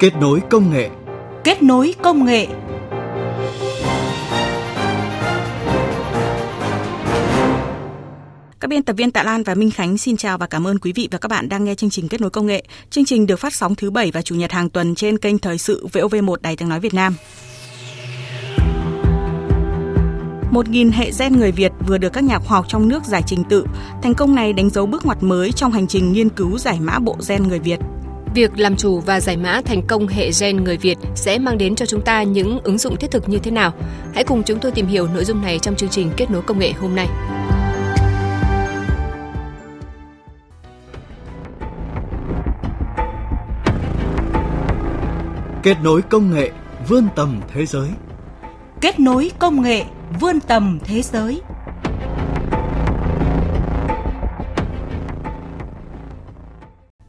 Kết nối công nghệ. Kết nối công nghệ. Các biên tập viên Tạ Lan và Minh Khánh xin chào và cảm ơn quý vị và các bạn đang nghe chương trình Kết nối công nghệ. Chương trình được phát sóng thứ bảy và chủ nhật hàng tuần trên kênh Thời sự VOV1 Đài Tiếng nói Việt Nam. 1.000 hệ gen người Việt vừa được các nhà khoa học trong nước giải trình tự. Thành công này đánh dấu bước ngoặt mới trong hành trình nghiên cứu giải mã bộ gen người Việt. Việc làm chủ và giải mã thành công hệ gen người Việt sẽ mang đến cho chúng ta những ứng dụng thiết thực như thế nào? Hãy cùng chúng tôi tìm hiểu nội dung này trong chương trình Kết nối công nghệ hôm nay. Kết nối công nghệ vươn tầm thế giới. Kết nối công nghệ vươn tầm thế giới.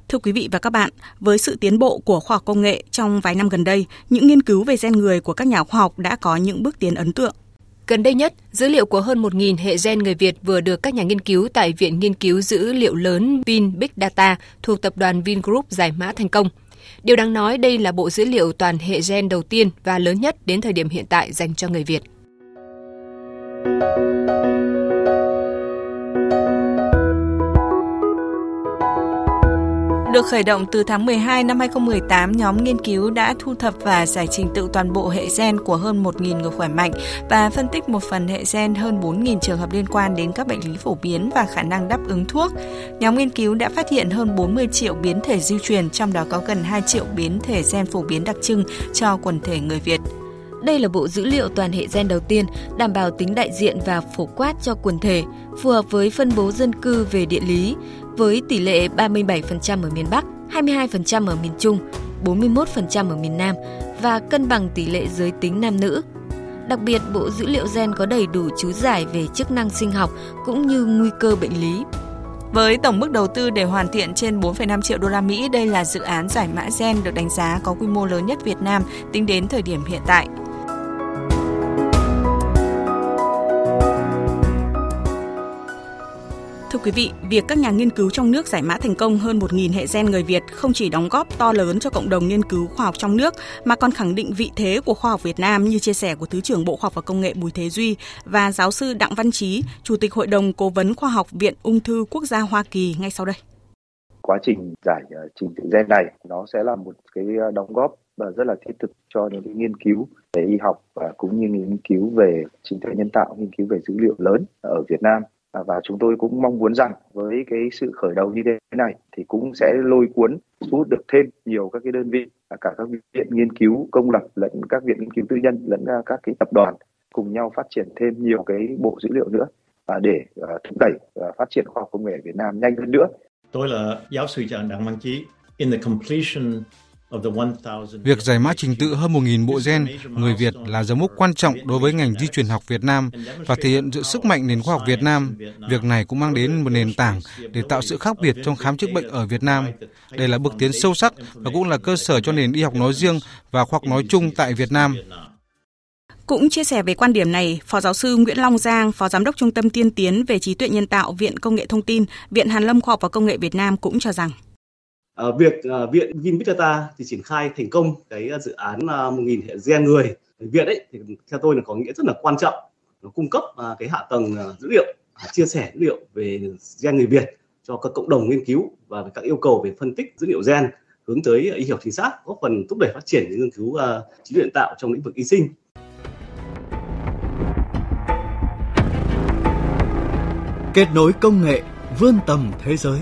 Thưa quý vị và các bạn, với sự tiến bộ của khoa học công nghệ trong vài năm gần đây, những nghiên cứu về gen người của các nhà khoa học đã có những bước tiến ấn tượng. Gần đây nhất, dữ liệu của hơn 1.000 hệ gen người Việt vừa được các nhà nghiên cứu tại Viện Nghiên cứu Dữ liệu lớn Vin Big Data thuộc tập đoàn Vingroup giải mã thành công. Điều đáng nói đây là bộ dữ liệu toàn hệ gen đầu tiên và lớn nhất đến thời điểm hiện tại dành cho người Việt. Được khởi động từ tháng 12 năm 2018, nhóm nghiên cứu đã thu thập và giải trình tự toàn bộ hệ gen của hơn 1.000 người khỏe mạnh và phân tích một phần hệ gen hơn 4.000 trường hợp liên quan đến các bệnh lý phổ biến và khả năng đáp ứng thuốc. Nhóm nghiên cứu đã phát hiện hơn 40 triệu biến thể di truyền, trong đó có gần 2 triệu biến thể gen phổ biến đặc trưng cho quần thể người Việt. Đây là bộ dữ liệu toàn hệ gen đầu tiên đảm bảo tính đại diện và phổ quát cho quần thể, phù hợp với phân bố dân cư về địa lý, với tỷ lệ 37% ở miền Bắc, 22% ở miền Trung, 41% ở miền Nam và cân bằng tỷ lệ giới tính nam nữ. Đặc biệt, bộ dữ liệu gen có đầy đủ chú giải về chức năng sinh học cũng như nguy cơ bệnh lý. Với tổng mức đầu tư để hoàn thiện trên 4,5 triệu đô la Mỹ, đây là dự án giải mã gen được đánh giá có quy mô lớn nhất Việt Nam tính đến thời điểm hiện tại. Thưa quý vị, việc các nhà nghiên cứu trong nước giải mã thành công hơn 1.000 hệ gen người Việt không chỉ đóng góp to lớn cho cộng đồng nghiên cứu khoa học trong nước mà còn khẳng định vị thế của khoa học Việt Nam như chia sẻ của Thứ trưởng Bộ Khoa học và Công nghệ Bùi Thế Duy và giáo sư Đặng Văn Trí, Chủ tịch Hội đồng Cố vấn Khoa học Viện Ung thư Quốc gia Hoa Kỳ ngay sau đây. Quá trình giải ờ, trình tự gen này nó sẽ là một cái ờ, đóng góp ờ, rất là thiết thực cho những cái nghiên cứu về y học và cũng như nghiên cứu về trí tuệ nhân tạo, nghiên cứu về dữ liệu lớn ở Việt Nam và chúng tôi cũng mong muốn rằng với cái sự khởi đầu như thế này thì cũng sẽ lôi cuốn, thu hút được thêm nhiều các cái đơn vị cả các viện nghiên cứu công lập lẫn các viện nghiên cứu tư nhân lẫn à, các cái tập đoàn cùng nhau phát triển thêm nhiều cái bộ dữ liệu nữa và để à, thúc đẩy à, phát triển khoa học công nghệ ở Việt Nam nhanh hơn nữa. Tôi là giáo sư Đặng Văn Chí. In the completion Việc giải mã trình tự hơn 1.000 bộ gen người Việt là dấu mốc quan trọng đối với ngành di truyền học Việt Nam và thể hiện sự sức mạnh nền khoa học Việt Nam. Việc này cũng mang đến một nền tảng để tạo sự khác biệt trong khám chữa bệnh ở Việt Nam. Đây là bước tiến sâu sắc và cũng là cơ sở cho nền y học nói riêng và khoa học nói chung tại Việt Nam. Cũng chia sẻ về quan điểm này, Phó giáo sư Nguyễn Long Giang, Phó Giám đốc Trung tâm Tiên tiến về trí tuệ nhân tạo Viện Công nghệ Thông tin, Viện Hàn Lâm Khoa học và Công nghệ Việt Nam cũng cho rằng uh, việc uh, viện Vin thì triển khai thành công cái ờ, dự án uh, 1.000 hệ gen người viện ấy thì theo tôi là có nghĩa rất là quan trọng. Nó cung cấp uh, cái hạ tầng uh, dữ liệu uh, chia sẻ dữ liệu về gen người Việt cho các cộng đồng nghiên cứu và các yêu cầu về phân tích dữ liệu gen hướng tới y học chính xác góp phần thúc đẩy phát triển những nghiên cứu uh, trí tuệ tạo trong lĩnh vực y sinh. Kết nối công nghệ vươn tầm thế giới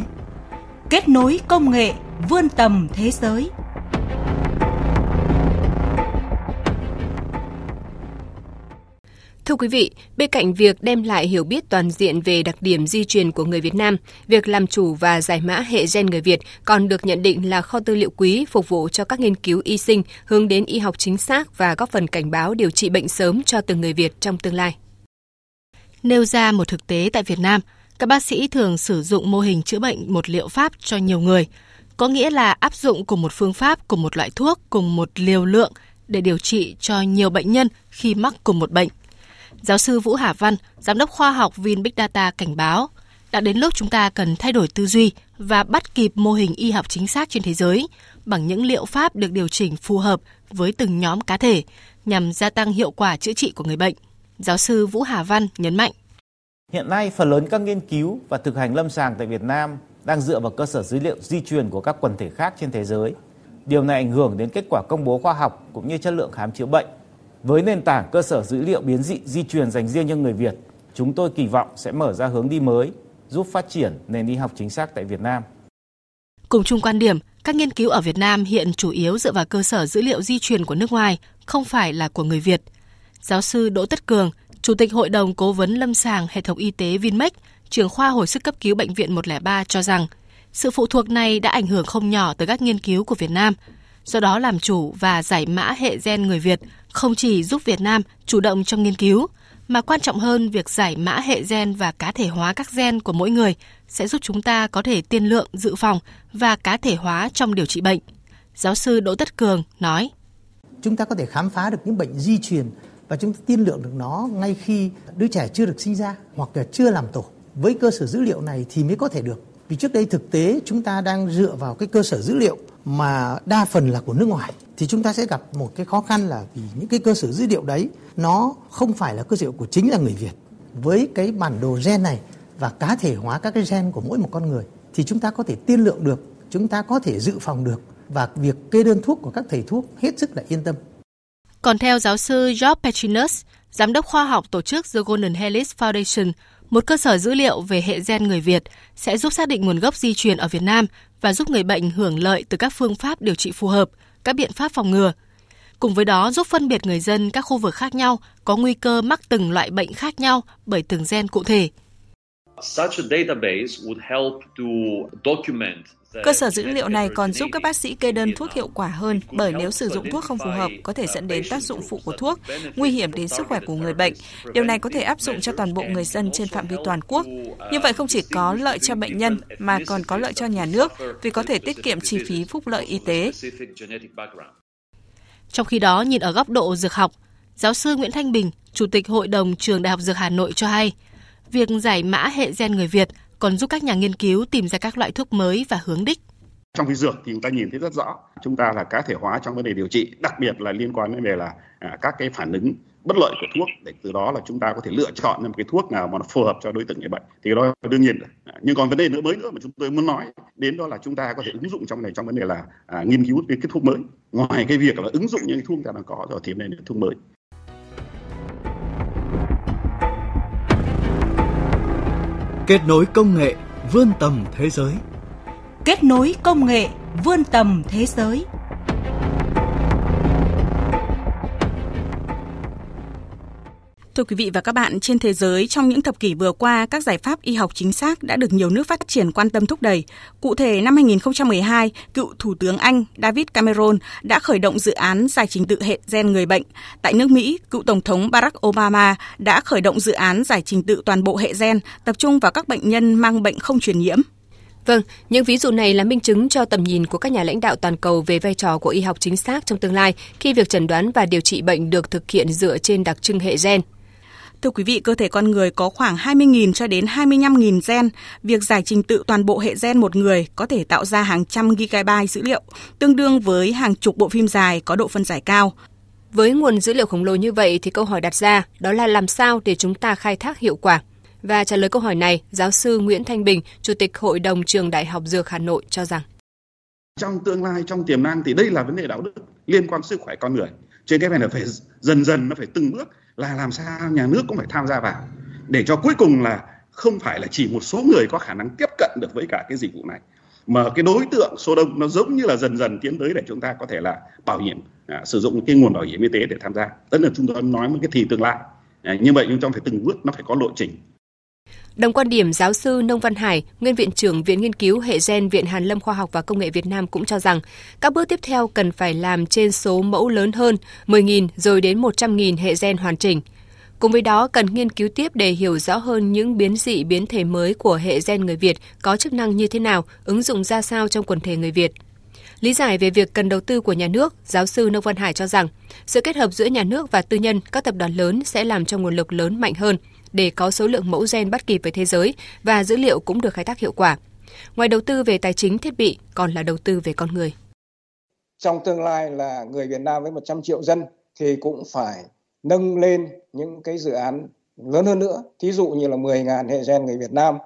kết nối công nghệ vươn tầm thế giới. Thưa quý vị, bên cạnh việc đem lại hiểu biết toàn diện về đặc điểm di truyền của người Việt Nam, việc làm chủ và giải mã hệ gen người Việt còn được nhận định là kho tư liệu quý phục vụ cho các nghiên cứu y sinh hướng đến y học chính xác và góp phần cảnh báo điều trị bệnh sớm cho từng người Việt trong tương lai. Nêu ra một thực tế tại Việt Nam, các bác sĩ thường sử dụng mô hình chữa bệnh một liệu pháp cho nhiều người, có nghĩa là áp dụng cùng một phương pháp cùng một loại thuốc cùng một liều lượng để điều trị cho nhiều bệnh nhân khi mắc cùng một bệnh. Giáo sư Vũ Hà Văn, giám đốc khoa học Vin Big Data cảnh báo, đã đến lúc chúng ta cần thay đổi tư duy và bắt kịp mô hình y học chính xác trên thế giới bằng những liệu pháp được điều chỉnh phù hợp với từng nhóm cá thể nhằm gia tăng hiệu quả chữa trị của người bệnh. Giáo sư Vũ Hà Văn nhấn mạnh. Hiện nay, phần lớn các nghiên cứu và thực hành lâm sàng tại Việt Nam đang dựa vào cơ sở dữ liệu di truyền của các quần thể khác trên thế giới. Điều này ảnh hưởng đến kết quả công bố khoa học cũng như chất lượng khám chữa bệnh. Với nền tảng cơ sở dữ liệu biến dị di truyền dành riêng cho người Việt, chúng tôi kỳ vọng sẽ mở ra hướng đi mới, giúp phát triển nền y học chính xác tại Việt Nam. Cùng chung quan điểm, các nghiên cứu ở Việt Nam hiện chủ yếu dựa vào cơ sở dữ liệu di truyền của nước ngoài, không phải là của người Việt. Giáo sư Đỗ Tất Cường, Chủ tịch Hội đồng Cố vấn Lâm sàng Hệ thống Y tế Vinmec, trưởng khoa hồi sức cấp cứu Bệnh viện 103 cho rằng, sự phụ thuộc này đã ảnh hưởng không nhỏ tới các nghiên cứu của Việt Nam. Do đó làm chủ và giải mã hệ gen người Việt không chỉ giúp Việt Nam chủ động trong nghiên cứu, mà quan trọng hơn việc giải mã hệ gen và cá thể hóa các gen của mỗi người sẽ giúp chúng ta có thể tiên lượng dự phòng và cá thể hóa trong điều trị bệnh. Giáo sư Đỗ Tất Cường nói: Chúng ta có thể khám phá được những bệnh di truyền và chúng ta tiên lượng được nó ngay khi đứa trẻ chưa được sinh ra hoặc là chưa làm tổ. Với cơ sở dữ liệu này thì mới có thể được. Vì trước đây thực tế chúng ta đang dựa vào cái cơ sở dữ liệu mà đa phần là của nước ngoài thì chúng ta sẽ gặp một cái khó khăn là vì những cái cơ sở dữ liệu đấy nó không phải là cơ sở của chính là người Việt. Với cái bản đồ gen này và cá thể hóa các cái gen của mỗi một con người thì chúng ta có thể tiên lượng được, chúng ta có thể dự phòng được và việc kê đơn thuốc của các thầy thuốc hết sức là yên tâm. Còn theo giáo sư George Petrinus, giám đốc khoa học tổ chức The Golden Helix Foundation, một cơ sở dữ liệu về hệ gen người Việt sẽ giúp xác định nguồn gốc di truyền ở Việt Nam và giúp người bệnh hưởng lợi từ các phương pháp điều trị phù hợp, các biện pháp phòng ngừa. Cùng với đó giúp phân biệt người dân các khu vực khác nhau có nguy cơ mắc từng loại bệnh khác nhau bởi từng gen cụ thể. Such a database would help to document Cơ sở dữ liệu này còn giúp các bác sĩ kê đơn thuốc hiệu quả hơn bởi nếu sử dụng thuốc không phù hợp có thể dẫn đến tác dụng phụ của thuốc, nguy hiểm đến sức khỏe của người bệnh. Điều này có thể áp dụng cho toàn bộ người dân trên phạm vi toàn quốc. Như vậy không chỉ có lợi cho bệnh nhân mà còn có lợi cho nhà nước vì có thể tiết kiệm chi phí phúc lợi y tế. Trong khi đó, nhìn ở góc độ dược học, giáo sư Nguyễn Thanh Bình, Chủ tịch Hội đồng Trường Đại học Dược Hà Nội cho hay, việc giải mã hệ gen người Việt còn giúp các nhà nghiên cứu tìm ra các loại thuốc mới và hướng đích. Trong cái dược thì chúng ta nhìn thấy rất rõ, chúng ta là cá thể hóa trong vấn đề điều trị, đặc biệt là liên quan đến về là à, các cái phản ứng bất lợi của thuốc để từ đó là chúng ta có thể lựa chọn một cái thuốc nào mà nó phù hợp cho đối tượng người bệnh. Thì đó là đương nhiên à, nhưng còn vấn đề nữa mới nữa mà chúng tôi muốn nói đến đó là chúng ta có thể ứng dụng trong này trong vấn đề là à, nghiên cứu cái, cái thuốc mới. Ngoài cái việc là ứng dụng những thuốc ta đang có rồi thì nên thuốc mới. Kết nối công nghệ vươn tầm thế giới. Kết nối công nghệ vươn tầm thế giới. Thưa quý vị và các bạn, trên thế giới trong những thập kỷ vừa qua, các giải pháp y học chính xác đã được nhiều nước phát triển quan tâm thúc đẩy. Cụ thể, năm 2012, cựu Thủ tướng Anh David Cameron đã khởi động dự án giải trình tự hệ gen người bệnh. Tại nước Mỹ, cựu Tổng thống Barack Obama đã khởi động dự án giải trình tự toàn bộ hệ gen, tập trung vào các bệnh nhân mang bệnh không truyền nhiễm. Vâng, những ví dụ này là minh chứng cho tầm nhìn của các nhà lãnh đạo toàn cầu về vai trò của y học chính xác trong tương lai khi việc chẩn đoán và điều trị bệnh được thực hiện dựa trên đặc trưng hệ gen. Thưa quý vị, cơ thể con người có khoảng 20.000 cho đến 25.000 gen. Việc giải trình tự toàn bộ hệ gen một người có thể tạo ra hàng trăm gigabyte dữ liệu, tương đương với hàng chục bộ phim dài có độ phân giải cao. Với nguồn dữ liệu khổng lồ như vậy thì câu hỏi đặt ra đó là làm sao để chúng ta khai thác hiệu quả? Và trả lời câu hỏi này, giáo sư Nguyễn Thanh Bình, Chủ tịch Hội đồng Trường Đại học Dược Hà Nội cho rằng trong tương lai, trong tiềm năng thì đây là vấn đề đạo đức liên quan sức khỏe con người. Trên cái này là phải dần dần nó phải từng bước là làm sao nhà nước cũng phải tham gia vào để cho cuối cùng là không phải là chỉ một số người có khả năng tiếp cận được với cả cái dịch vụ này mà cái đối tượng số đông nó giống như là dần dần tiến tới để chúng ta có thể là bảo hiểm à, sử dụng cái nguồn bảo hiểm y tế để tham gia. Tức là chúng tôi nói một cái thì tương lai à, như vậy nhưng trong phải từng bước nó phải có lộ trình. Đồng quan điểm giáo sư Nông Văn Hải, nguyên viện trưởng Viện Nghiên cứu Hệ gen Viện Hàn Lâm Khoa học và Công nghệ Việt Nam cũng cho rằng các bước tiếp theo cần phải làm trên số mẫu lớn hơn 10.000 rồi đến 100.000 hệ gen hoàn chỉnh. Cùng với đó, cần nghiên cứu tiếp để hiểu rõ hơn những biến dị biến thể mới của hệ gen người Việt có chức năng như thế nào, ứng dụng ra sao trong quần thể người Việt. Lý giải về việc cần đầu tư của nhà nước, giáo sư Nông Văn Hải cho rằng sự kết hợp giữa nhà nước và tư nhân, các tập đoàn lớn sẽ làm cho nguồn lực lớn mạnh hơn – để có số lượng mẫu gen bắt kịp với thế giới và dữ liệu cũng được khai thác hiệu quả. Ngoài đầu tư về tài chính thiết bị, còn là đầu tư về con người. Trong tương lai là người Việt Nam với 100 triệu dân thì cũng phải nâng lên những cái dự án lớn hơn nữa. Thí dụ như là 10.000 hệ gen người Việt Nam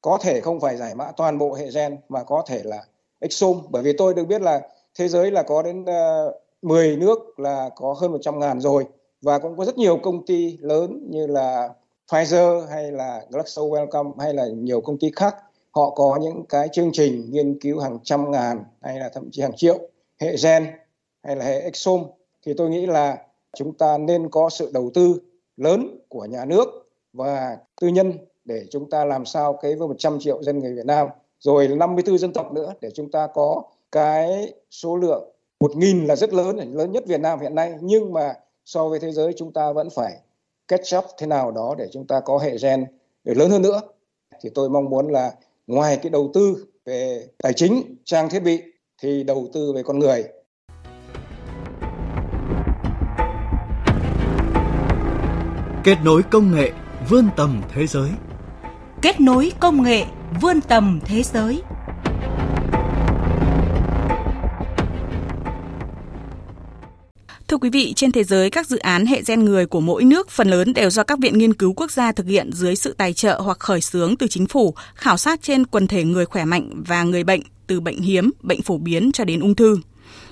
có thể không phải giải mã toàn bộ hệ gen mà có thể là exome bởi vì tôi được biết là thế giới là có đến ờ, 10 nước là có hơn 100 ngàn rồi và cũng có rất nhiều công ty lớn như là Pfizer hay là Glaxo Welcome hay là nhiều công ty khác họ có những cái chương trình nghiên cứu hàng trăm ngàn hay là thậm chí hàng triệu hệ gen hay là hệ exome. Thì tôi nghĩ là chúng ta nên có sự đầu tư lớn của nhà nước và tư nhân để chúng ta làm sao cái với 100 triệu dân người Việt Nam. Rồi 54 dân tộc nữa để chúng ta có cái số lượng 1.000 là rất lớn, lớn nhất Việt Nam hiện nay. Nhưng mà so với thế giới chúng ta vẫn phải catch up thế nào đó để chúng ta có hệ gen để lớn hơn nữa. Thì tôi mong muốn là ngoài cái đầu tư về tài chính, trang thiết bị thì đầu tư về con người. Kết nối công nghệ vươn tầm thế giới. Kết nối công nghệ vươn tầm thế giới. Thưa quý vị, trên thế giới các dự án hệ gen người của mỗi nước phần lớn đều do các viện nghiên cứu quốc gia thực hiện dưới sự tài trợ hoặc khởi xướng từ chính phủ, khảo sát trên quần thể người khỏe mạnh và người bệnh từ bệnh hiếm, bệnh phổ biến cho đến ung thư.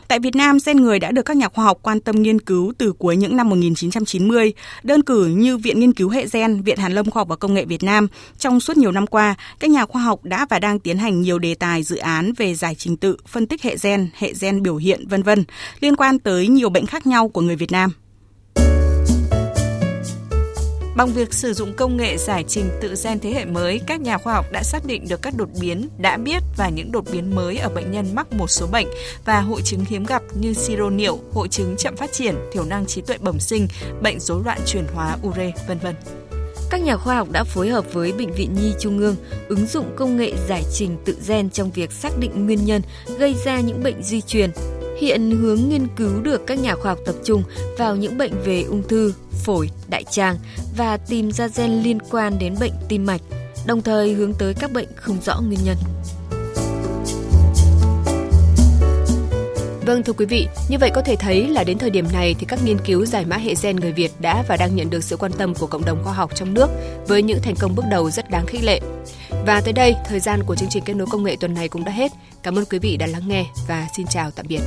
Tại Việt Nam, gen người đã được các nhà khoa học quan tâm nghiên cứu từ cuối những năm 1990. Đơn cử như Viện Nghiên cứu Hệ gen, Viện Hàn lâm Khoa học và Công nghệ Việt Nam, trong suốt nhiều năm qua, các nhà khoa học đã và đang tiến hành nhiều đề tài dự án về giải trình tự, phân tích hệ gen, hệ gen biểu hiện, vân vân liên quan tới nhiều bệnh khác nhau của người Việt Nam. Bằng việc sử dụng công nghệ giải trình tự gen thế hệ mới, các nhà khoa học đã xác định được các đột biến đã biết và những đột biến mới ở bệnh nhân mắc một số bệnh và hội chứng hiếm gặp như siro niệu, hội chứng chậm phát triển, thiểu năng trí tuệ bẩm sinh, bệnh rối loạn chuyển hóa ure, vân vân. Các nhà khoa học đã phối hợp với Bệnh viện Nhi Trung ương ứng dụng công nghệ giải trình tự gen trong việc xác định nguyên nhân gây ra những bệnh di truyền Hiện hướng nghiên cứu được các nhà khoa học tập trung vào những bệnh về ung thư, phổi, đại tràng và tìm ra gen liên quan đến bệnh tim mạch, đồng thời hướng tới các bệnh không rõ nguyên nhân. Vâng thưa quý vị, như vậy có thể thấy là đến thời điểm này thì các nghiên cứu giải mã hệ gen người Việt đã và đang nhận được sự quan tâm của cộng đồng khoa học trong nước với những thành công bước đầu rất đáng khích lệ. Và tới đây, thời gian của chương trình kết nối công nghệ tuần này cũng đã hết. Cảm ơn quý vị đã lắng nghe và xin chào tạm biệt.